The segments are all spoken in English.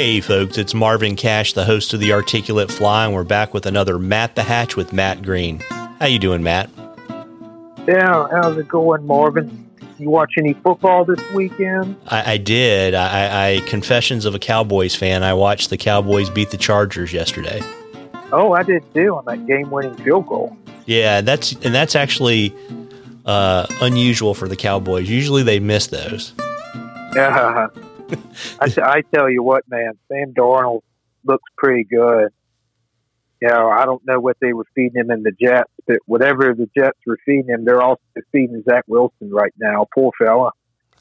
Hey folks, it's Marvin Cash, the host of the Articulate Fly, and we're back with another Matt the Hatch with Matt Green. How you doing, Matt? Yeah, how's it going, Marvin? You watch any football this weekend? I, I did. I, I Confessions of a Cowboys fan. I watched the Cowboys beat the Chargers yesterday. Oh, I did too on that game-winning field goal. Yeah, that's and that's actually uh, unusual for the Cowboys. Usually they miss those. Yeah, I, t- I tell you what, man, Sam Darnold looks pretty good. You know, I don't know what they were feeding him in the Jets, but whatever the Jets were feeding him, they're also feeding Zach Wilson right now. Poor fella.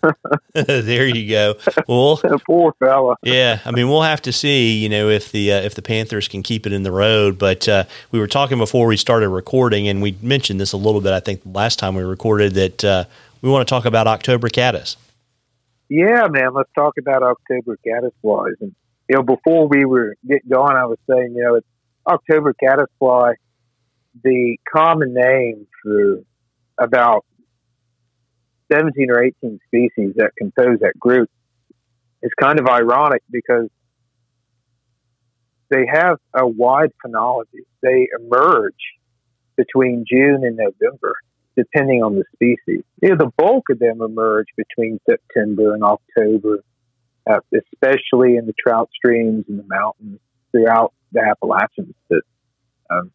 there you go. Well, poor fella. yeah, I mean, we'll have to see, you know, if the uh, if the Panthers can keep it in the road. But uh, we were talking before we started recording, and we mentioned this a little bit. I think last time we recorded that uh, we want to talk about October caddis. Yeah, man. Let's talk about October caddisflies. And you know, before we were getting going, I was saying, you know, it's October caddisfly. The common name for about 17 or 18 species that compose that group is kind of ironic because they have a wide phenology. They emerge between June and November, depending on the species. You know, the bulk of them emerge between September and October, uh, especially in the trout streams and the mountains throughout the Appalachians. But, um,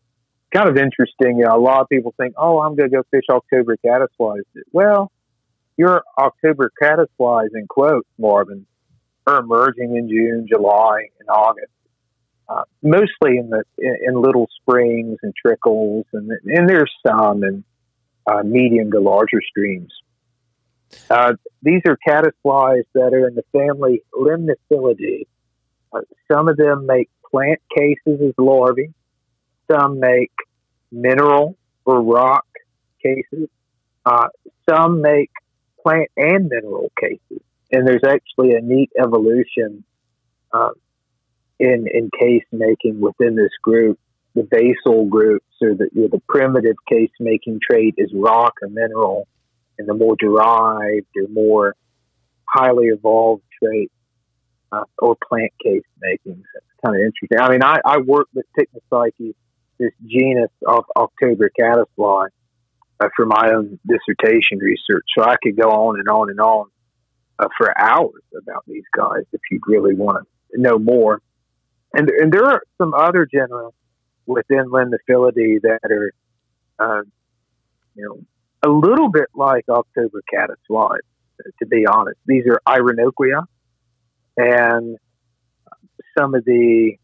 kind of interesting. You know, a lot of people think, "Oh, I'm going to go fish October caddisflies." Well, your October caddisflies, in quotes, Marvin, are emerging in June, July, and August. Uh, mostly in the in, in, little springs and trickles, and and there's some in uh, medium to larger streams. Uh, these are caddisflies that are in the family Limnophilidae. Uh, some of them make plant cases as larvae. Some make mineral or rock cases. Uh, some make plant and mineral cases. And there's actually a neat evolution um, in in case making within this group. The basal groups or the the primitive case making trait is rock or mineral, and the more derived or more highly evolved trait uh, or plant case making. So it's kind of interesting. I mean, I, I work with Pycnopsyche, this genus of October caddisfly, uh, for my own dissertation research. So I could go on and on and on uh, for hours about these guys if you'd really want to know more. And, and there are some other genera within Limnophilidae that are, uh, you know, a little bit like October caddisflies, to be honest. These are Ironoquia and some of the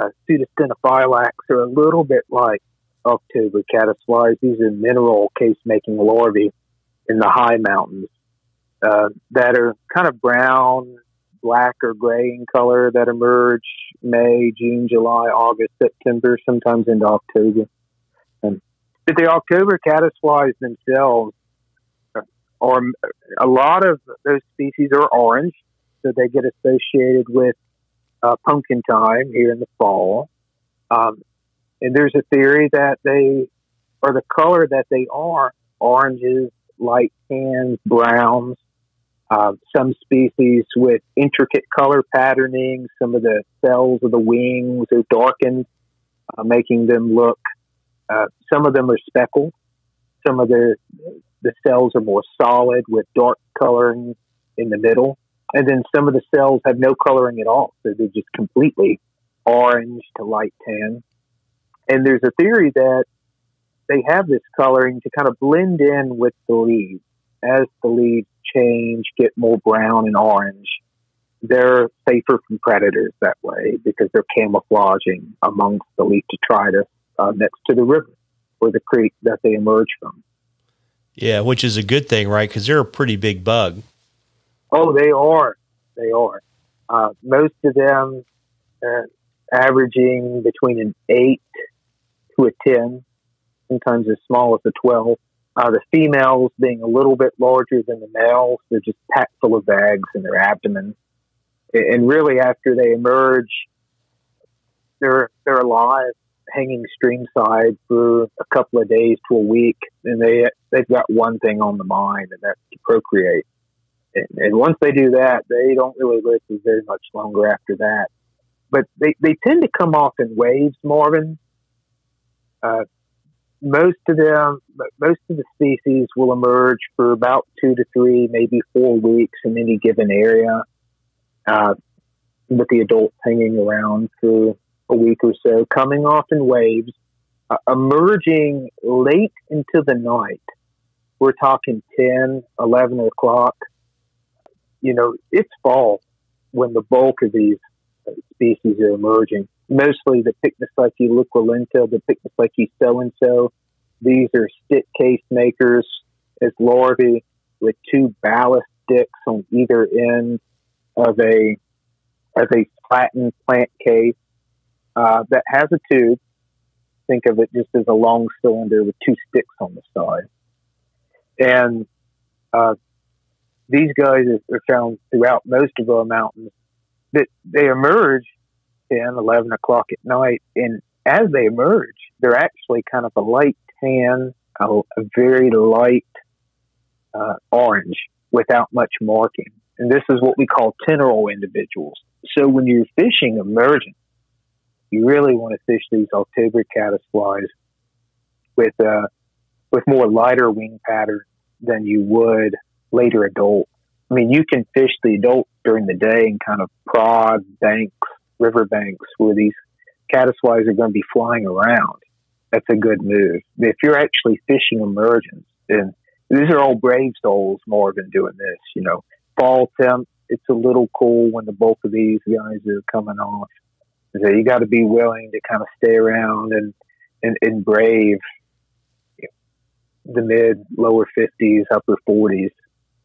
uh, are a little bit like October caddisflies. These are mineral case making larvae in the high mountains uh, that are kind of brown, black, or gray in color that emerge May, June, July, August, September, sometimes into October. And the October caddisflies themselves are a lot of those species are orange, so they get associated with uh, pumpkin time here in the fall. Um, and there's a theory that they are the color that they are oranges, light tans, browns. Uh, some species with intricate color patterning. Some of the cells of the wings are darkened, uh, making them look. Uh, some of them are speckled. Some of the the cells are more solid with dark coloring in the middle, and then some of the cells have no coloring at all, so they're just completely orange to light tan. And there's a theory that they have this coloring to kind of blend in with the leaves. As the leaves change, get more brown and orange, they're safer from predators that way because they're camouflaging amongst the leaf detritus uh, next to the river or the creek that they emerge from. Yeah, which is a good thing, right? Because they're a pretty big bug. Oh, they are. They are. Uh, most of them uh, averaging between an 8 to a 10, sometimes as small as a 12. Uh, the females being a little bit larger than the males. They're just packed full of bags in their abdomen. And really, after they emerge, they're, they're alive, hanging streamside for a couple of days to a week. And they, they've got one thing on the mind, and that's to procreate. And, and once they do that, they don't really live very much longer after that. but they, they tend to come off in waves, Marvin. Uh, most of them, most of the species will emerge for about two to three, maybe four weeks in any given area, uh, with the adults hanging around for a week or so, coming off in waves, uh, emerging late into the night. We're talking 10, 11 o'clock. You know, it's fall when the bulk of these species are emerging. Mostly the Pycnopsyche luculenta, the Pycnopsyche sonso. These are stick case makers as larvae with two ballast sticks on either end of a of a flattened plant case uh, that has a tube. Think of it just as a long cylinder with two sticks on the side. And uh, these guys are found throughout most of our mountains that they emerge 10, 11 o'clock at night. And as they emerge, they're actually kind of a light tan, a, a very light uh, orange without much marking. And this is what we call teneral individuals. So when you're fishing emergent, you really want to fish these October caddisflies with uh, with more lighter wing pattern than you would later adult I mean, you can fish the adult during the day and kind of prod banks, river banks where these caddisflies are going to be flying around. That's a good move. If you're actually fishing emergence, and these are all brave souls more than doing this, you know, fall temp, it's a little cool when the bulk of these guys are coming off. So you got to be willing to kind of stay around and, and, and brave the mid, lower 50s, upper 40s.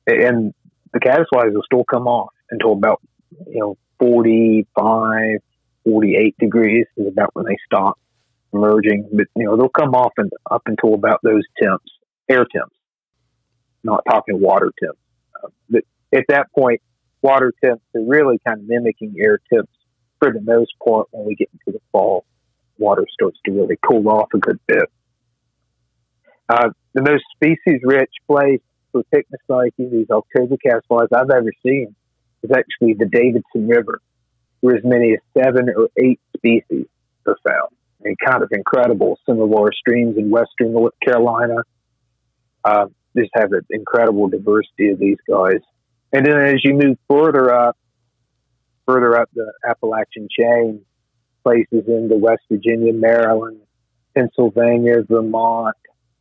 And the caddisflies will still come off until about, you know, 45, 48 degrees is about when they stop emerging. But, you know, they'll come off and up until about those temps, air temps, not talking water temps. Uh, but at that point, water temps are really kind of mimicking air temps for the most part when we get into the fall. Water starts to really cool off a good bit. Uh, the most species rich place for Pycnopsyche, these October caddisflies I've ever seen is actually the Davidson River, where as many as seven or eight species are found. And kind of incredible. Some of our streams in western North Carolina uh, just have an incredible diversity of these guys. And then as you move further up, further up the Appalachian chain, places in the West Virginia, Maryland, Pennsylvania, Vermont,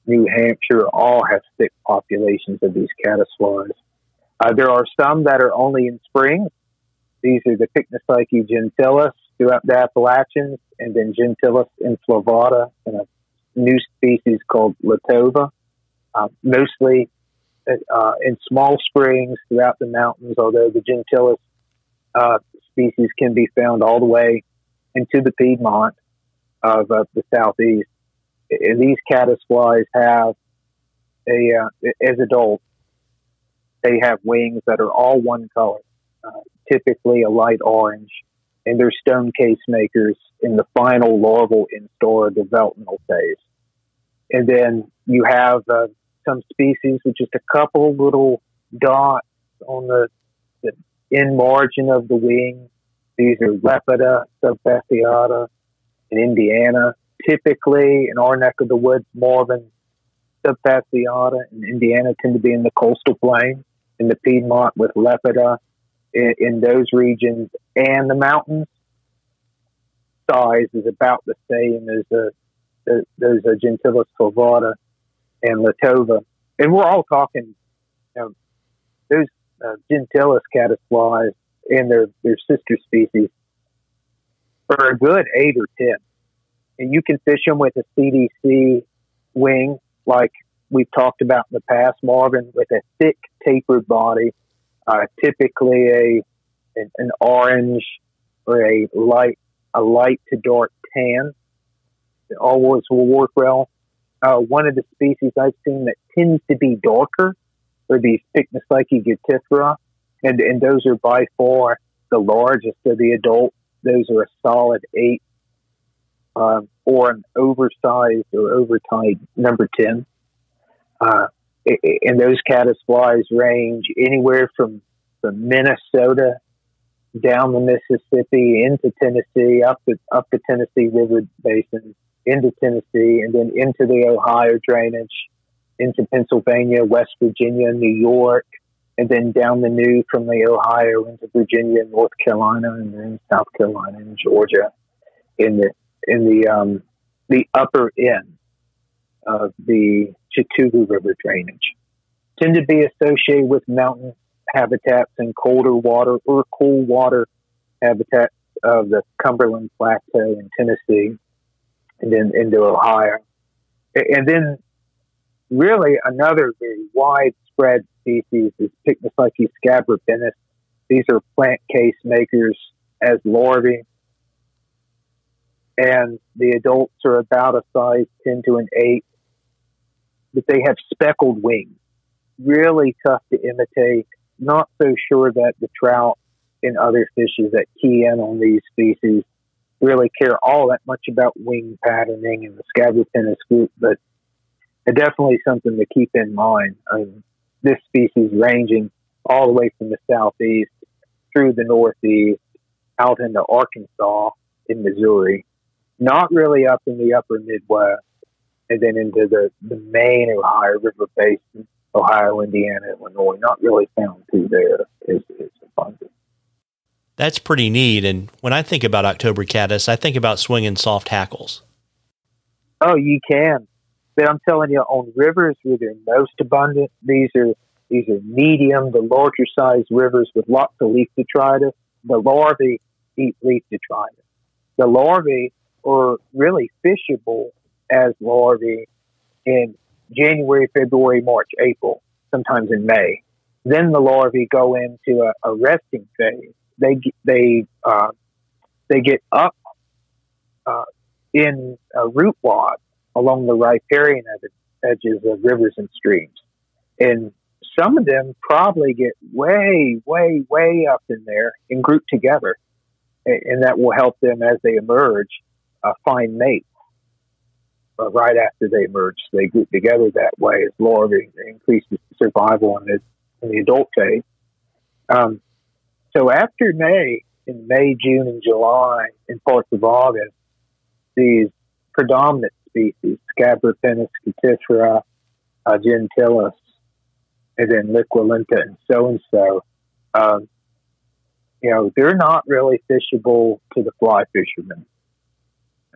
New Hampshire all have thick populations of these caddisflies. Uh, there are some that are only in spring. These are the Pycnopsyche gentilis throughout the Appalachians, and then Gentilis inflavata, and a new species called Latova. Uh, mostly uh, in small springs throughout the mountains, although the Gentilis uh, species can be found all the way into the Piedmont of uh, the southeast and these caddisflies have a uh, as adults they have wings that are all one color, uh, typically a light orange, and they're stone case makers in the final larval instar developmental phase. And then you have uh, some species with just a couple little dots on the, the end margin of the wing. These are Lepida subfasciata in Indiana, typically in our neck of the woods, More Marvin, subfasciata in Indiana tend to be in the coastal plain, in the Piedmont with Lepida in, in those regions, and the mountains size is about the same as the, the those Gentilis flavata and Latova. And we're all talking, you know, those uh, Gentilis caddisflies and their, their sister species are a good eight or ten and you can fish them with a CDC wing, like we've talked about in the past, Marvin, with a thick tapered body, uh, typically a an, an, orange or a light a light to dark tan. It always will work well. Uh, one of the species I've seen that tends to be darker are these Pycnopsyche gutifera, and and those are by far the largest of the adult. Those are a solid eight um, or an oversized or overtied number 10. Uh, and those caddis flies range anywhere from, from Minnesota down the Mississippi into Tennessee, up the up the Tennessee River Basin, into Tennessee, and then into the Ohio drainage, into Pennsylvania, West Virginia, New York, and then down the New from the Ohio into Virginia, North Carolina, and then South Carolina and Georgia, in the in the um, the upper end of the Chattooga River drainage. Tend to be associated with mountain habitats and colder water or cool water habitats of the Cumberland Plateau in Tennessee and then into Ohio. And then, really, another very widespread species is Pycnopsyche scabripennis. These are plant case makers as larvae. And the adults are about a size 10 to an 8, but they have speckled wings. Really tough to imitate not so sure that the trout and other fishes that key in on these species really care all that much about wing patterning and the scabripennis group, but definitely something to keep in mind. Um, this species ranging all the way from the southeast through the northeast out into Arkansas in Missouri, not really up in the upper Midwest, and then into the, the main Ohio River Basin Ohio, Indiana, Illinois. Not really found through there is, is abundant. That's pretty neat. And when I think about October caddis, I think about swinging soft hackles. Oh, you can. But I'm telling you, on rivers where they're most abundant, these are these are medium to larger sized rivers with lots of leaf detritus. The larvae eat leaf detritus. The larvae are really fishable as larvae in January, February, March, April, sometimes in May. Then the larvae go into a, a resting phase. They they uh, they get up uh, in a root wad along the riparian edges of rivers and streams, and some of them probably get way, way, way up in there and group together, and that will help them as they emerge uh, find mates uh, right after they emerge. They group together that way It's as larvae, increases survival in the, in the adult phase. Um, so after May, in May, June, and July, in parts of August, these predominant species, Scabripennis cutifera, uh, gentilis, and then luculenta and so and so, um, you know, they're not really fishable to the fly fishermen.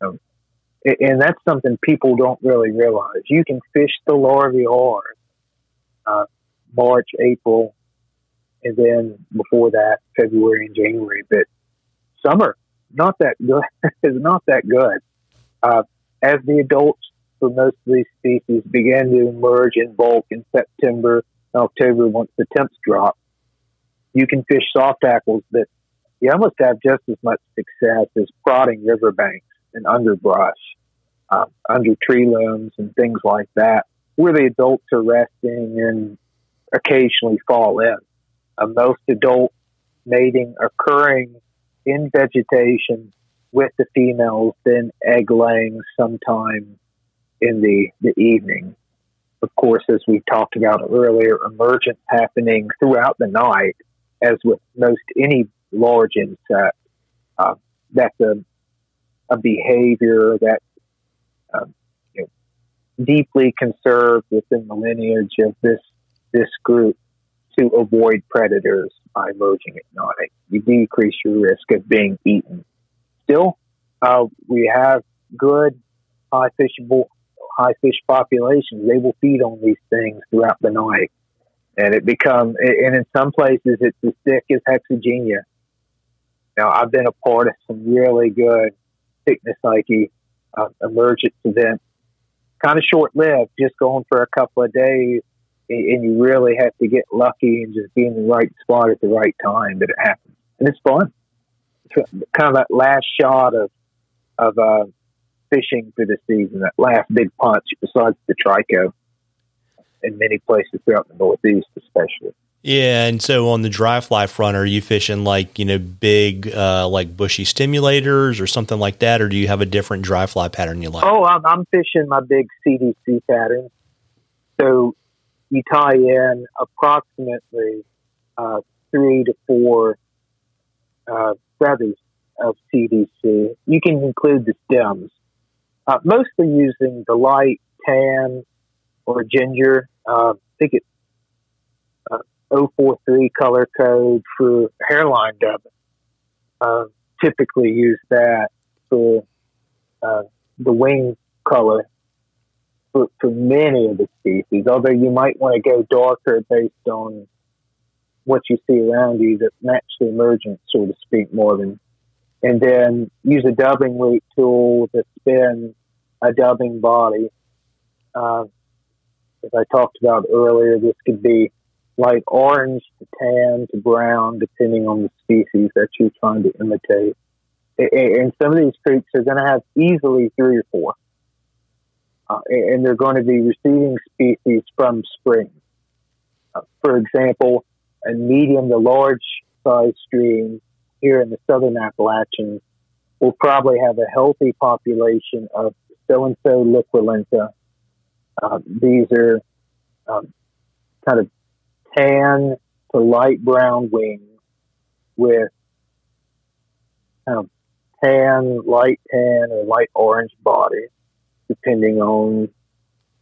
Um, and that's something people don't really realize. You can fish the larvae hard, uh, March, April, and then before that, February and January. But summer, not that good. is not that good. Uh, as the adults for most of these species begin to emerge in bulk in September, October, once the temps drop, you can fish soft hackles that you almost have just as much success as prodding riverbanks and underbrush, uh, under tree limbs and things like that, where the adults are resting and occasionally fall in. Uh, most adult mating occurring in vegetation with the females, then egg laying sometime in the, the evening. Of course, as we talked about earlier, emergence happening throughout the night, as with most any large insect. Uh, that's a a behavior that um, you know, deeply conserved within the lineage of this this group to avoid predators by emerging at night. You decrease your risk of being eaten. Still, uh, we have good high fishable high fish populations. They will feed on these things throughout the night, and it become and in some places it's as thick as hexagenia. Now I've been a part of some really good Pycnopsyches uh, emergence event. Kind of short lived, just going for a couple of days, and you really have to get lucky and just be in the right spot at the right time that it happens. And it's fun. It's kind of that last shot of of uh, fishing for the season, that last big punch, besides the trico, in many places throughout the Northeast, especially. Yeah, and so on the dry fly front, are you fishing like you know big uh, like bushy stimulators or something like that, or do you have a different dry fly pattern you like? Oh, I'm, I'm fishing my big CDC pattern. So you tie in approximately uh, three to four uh, feathers of CDC. You can include the stems, uh, mostly using the light tan or ginger. Uh, I think it's uh, 043 color code for Hareline dubbing. Uh, typically use that for uh, the wing color for, for many of the species, although you might want to go darker based on what you see around you that match the emergence, so to speak, more than. And then use a dubbing weight tool to spin a dubbing body. Uh, as I talked about earlier, this could be light orange to tan to brown, depending on the species that you're trying to imitate. And some of these creeks are going to have easily three or four. Uh, and they're going to be receiving species from springs. Uh, for example, a medium to large size stream here in the southern Appalachians will probably have a healthy population of so and so luculenta. Uh, these are um, kind of tan to light brown wings with kind of tan, light tan, or light orange body, depending on,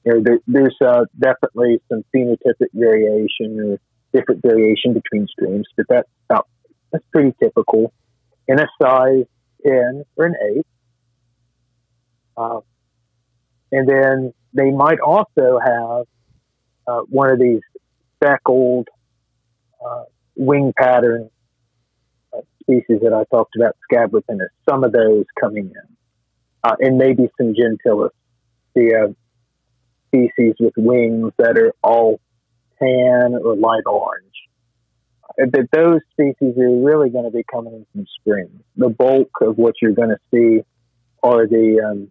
you know, there, there's uh, definitely some phenotypic variation or different variation between streams, but that's about, that's pretty typical. In a size 10 or an 8. Uh, and then they might also have uh, one of these speckled uh, wing pattern uh, species that I talked about, Scabripennis, some of those coming in. Uh, and maybe some gentilis, the uh, species with wings that are all tan or light orange. But those species are really going to be coming in from spring. The bulk of what you're going to see are the um,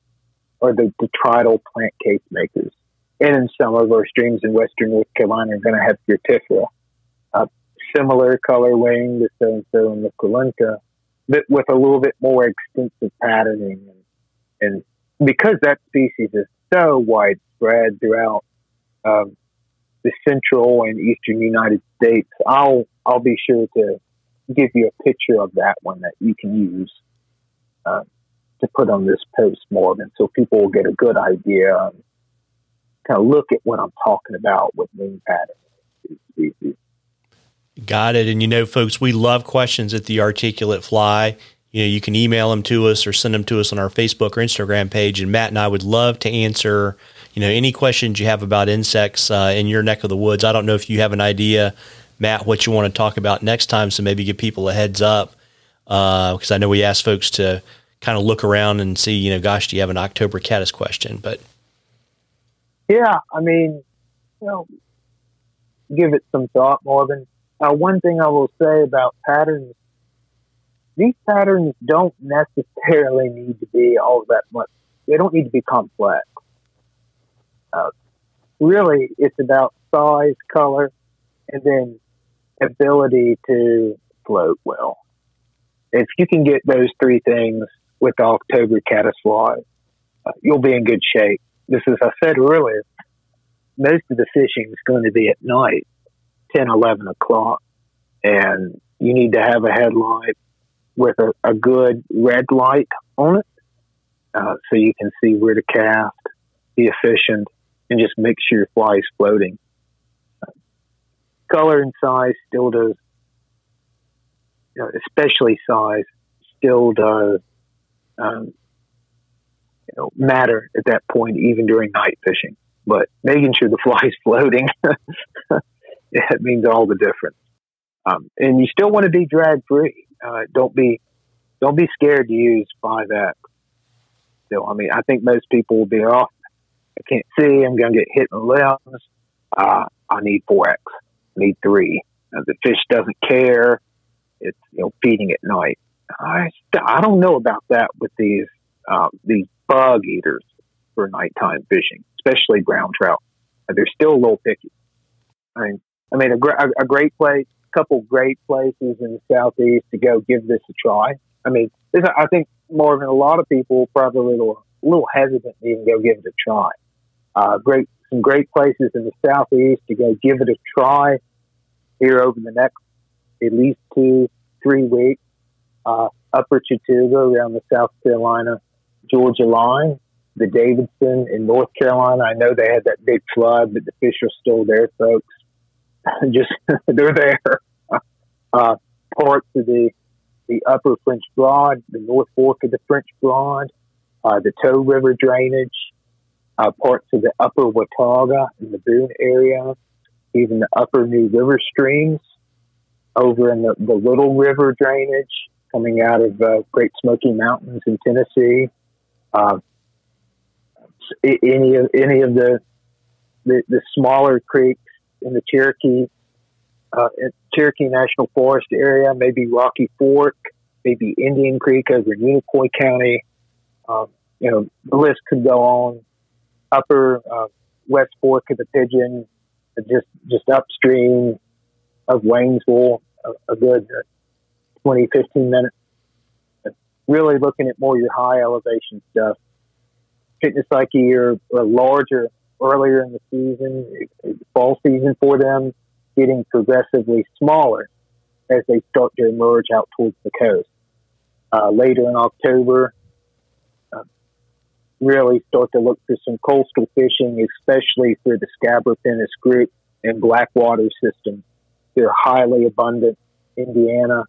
are the detrital plant case makers and in some of our streams in western North Carolina are going to have Gyrtifera. Uh, similar color wing to so and so in the Colunca, but with a little bit more extensive patterning. And, and because that species is so widespread throughout um, the central and eastern United States, I'll I'll be sure to give you a picture of that one that you can use uh, to put on this post, Marvin, so people will get a good idea kind of look at what I'm talking about with wing patterns. Got it. And you know, folks, we love questions at the Articulate Fly. You know, you can email them to us or send them to us on our Facebook or Instagram page. And Matt and I would love to answer, you know, any questions you have about insects uh, in your neck of the woods. I don't know if you have an idea, Matt, what you want to talk about next time. So maybe give people a heads up because uh, I know we asked folks to kind of look around and see, you know, gosh, do you have an October caddis question? But yeah, I mean, you know, give it some thought, Marvin. Uh, one thing I will say about patterns, these patterns don't necessarily need to be all that much. They don't need to be complex. Uh, really, it's about size, color, and then ability to float well. If you can get those three things with the October caddisfly, uh, you'll be in good shape this, as I said earlier, most of the fishing is going to be at night, 10, 11 o'clock. And you need to have a headlight with a, a good red light on it uh, so you can see where to cast, be efficient, and just make sure your fly is floating. Color and size still does, you know, especially size, still does um, you know, matter at that point, even during night fishing. But making sure the fly is floating, it means all the difference. Um, and you still want to be drag free. Uh, don't be don't be scared to use 5X. So, I mean, I think most people will be off. I can't see. I'm going to get hit in the limbs. Uh, I need 4X. I need three. Uh, the fish doesn't care. It's you know feeding at night. I I don't know about that with these uh, these bug eaters for nighttime fishing, especially brown trout. They're still a little picky. I mean, I mean, a, a great place, a couple great places in the southeast to go give this a try. I mean, this, I think more than a lot of people probably a little, a little hesitant to even go give it a try. Uh, great, some great places in the southeast to go give it a try here over the next at least two, three weeks. uh, Upper Chattooga around the South Carolina Georgia line, the Davidson in North Carolina. I know they had that big flood, but the fish are still there, folks. Just they're there. Uh, parts of the the Upper French Broad, the North Fork of the French Broad, uh, the Toe River drainage, uh, parts of the Upper Watauga in the Boone area, even the Upper New River streams over in the, the Little River drainage coming out of uh, Great Smoky Mountains in Tennessee. Uh, any of any of the, the, the smaller creeks in the Cherokee uh, Cherokee National Forest area, maybe Rocky Fork, maybe Indian Creek over in Unicoi County. Um, you know, the list could go on. Upper uh, West Fork of the Pigeon, just just upstream of Waynesville, a, a good uh, 20, 15 minutes. Really looking at more your high elevation stuff. Pycnopsyche or, larger earlier in the season, fall season for them, getting progressively smaller as they start to emerge out towards the coast. Uh, later in October, uh, really start to look for some coastal fishing, especially for the Scabripennis group and Blackwater system. They're highly abundant. Indiana,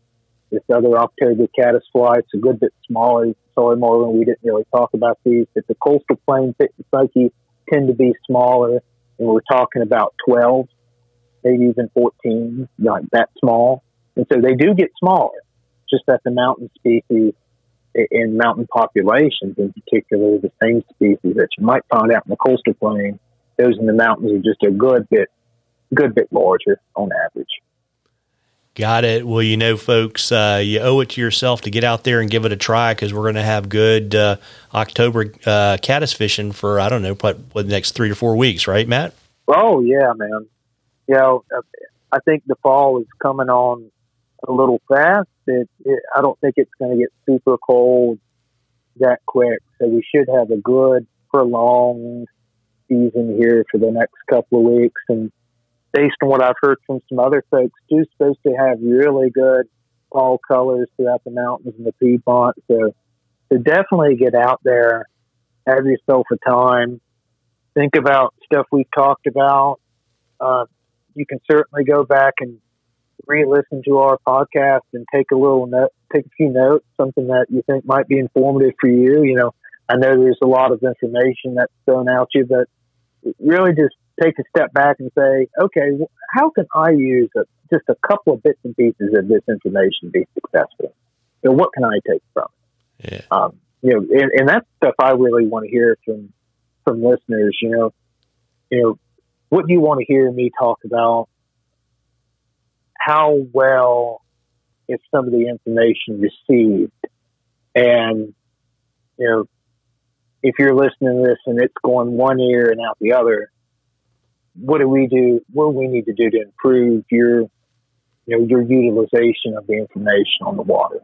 this other October caddisfly, it's a good bit smaller. Sorry, Marvin, we didn't really talk about these, but the coastal plain psyche tend to be smaller, and we're talking about 12 maybe even 14, like that small. And so they do get smaller, just that the mountain species in mountain populations, in particular, the same species that you might find out in the coastal plain, those in the mountains are just a good bit, good bit larger on average. Got it. Well, you know, folks, uh, you owe it to yourself to get out there and give it a try because we're going to have good uh, October uh, caddis fishing for I don't know what, what the next three to four weeks, right, Matt? Oh yeah, man you know, I think the fall is coming on a little fast. It, it, I don't think it's going to get super cold that quick. So we should have a good prolonged season here for the next couple of weeks. And based on what I've heard from some other folks, too, supposed to have really good fall colors throughout the mountains and the Piedmont. So, so definitely get out there, have yourself a time, think about stuff we've talked about. Uh, you can certainly go back and re-listen to our podcast and take a little note, take a few notes, something that you think might be informative for you. You know, I know there's a lot of information that's thrown out to you, but really just take a step back and say, okay, how can I use a, just a couple of bits and pieces of this information to be successful? So what can I take from it? Yeah. Um, you know, and, and that's stuff I really want to hear from from listeners. You know, you know, what do you want to hear me talk about? How well is some of the information received? And, you know, if you're listening to this and it's going one ear and out the other, what do we do? What do we need to do to improve your, you know, your utilization of the information on the water?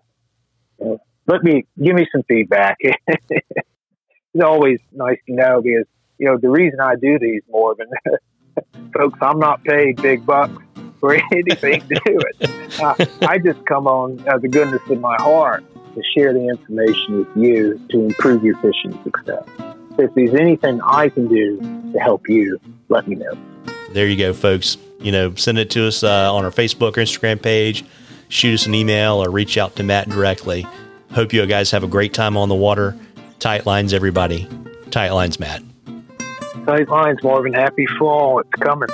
You know, let me give me some feedback. it's always nice to know because you know the reason I do these more than folks, I'm not paid big bucks for anything to do it. Uh, I just come on of the goodness of my heart to share the information with you to improve your fishing success. If there's anything I can do to help you, let me know. There you go, folks. You know, send it to us uh, on our Facebook or Instagram page. Shoot us an email or reach out to Matt directly. Hope you guys have a great time on the water. Tight lines, everybody. Tight lines, Matt tight lines, Marvin. Happy fall. It's coming.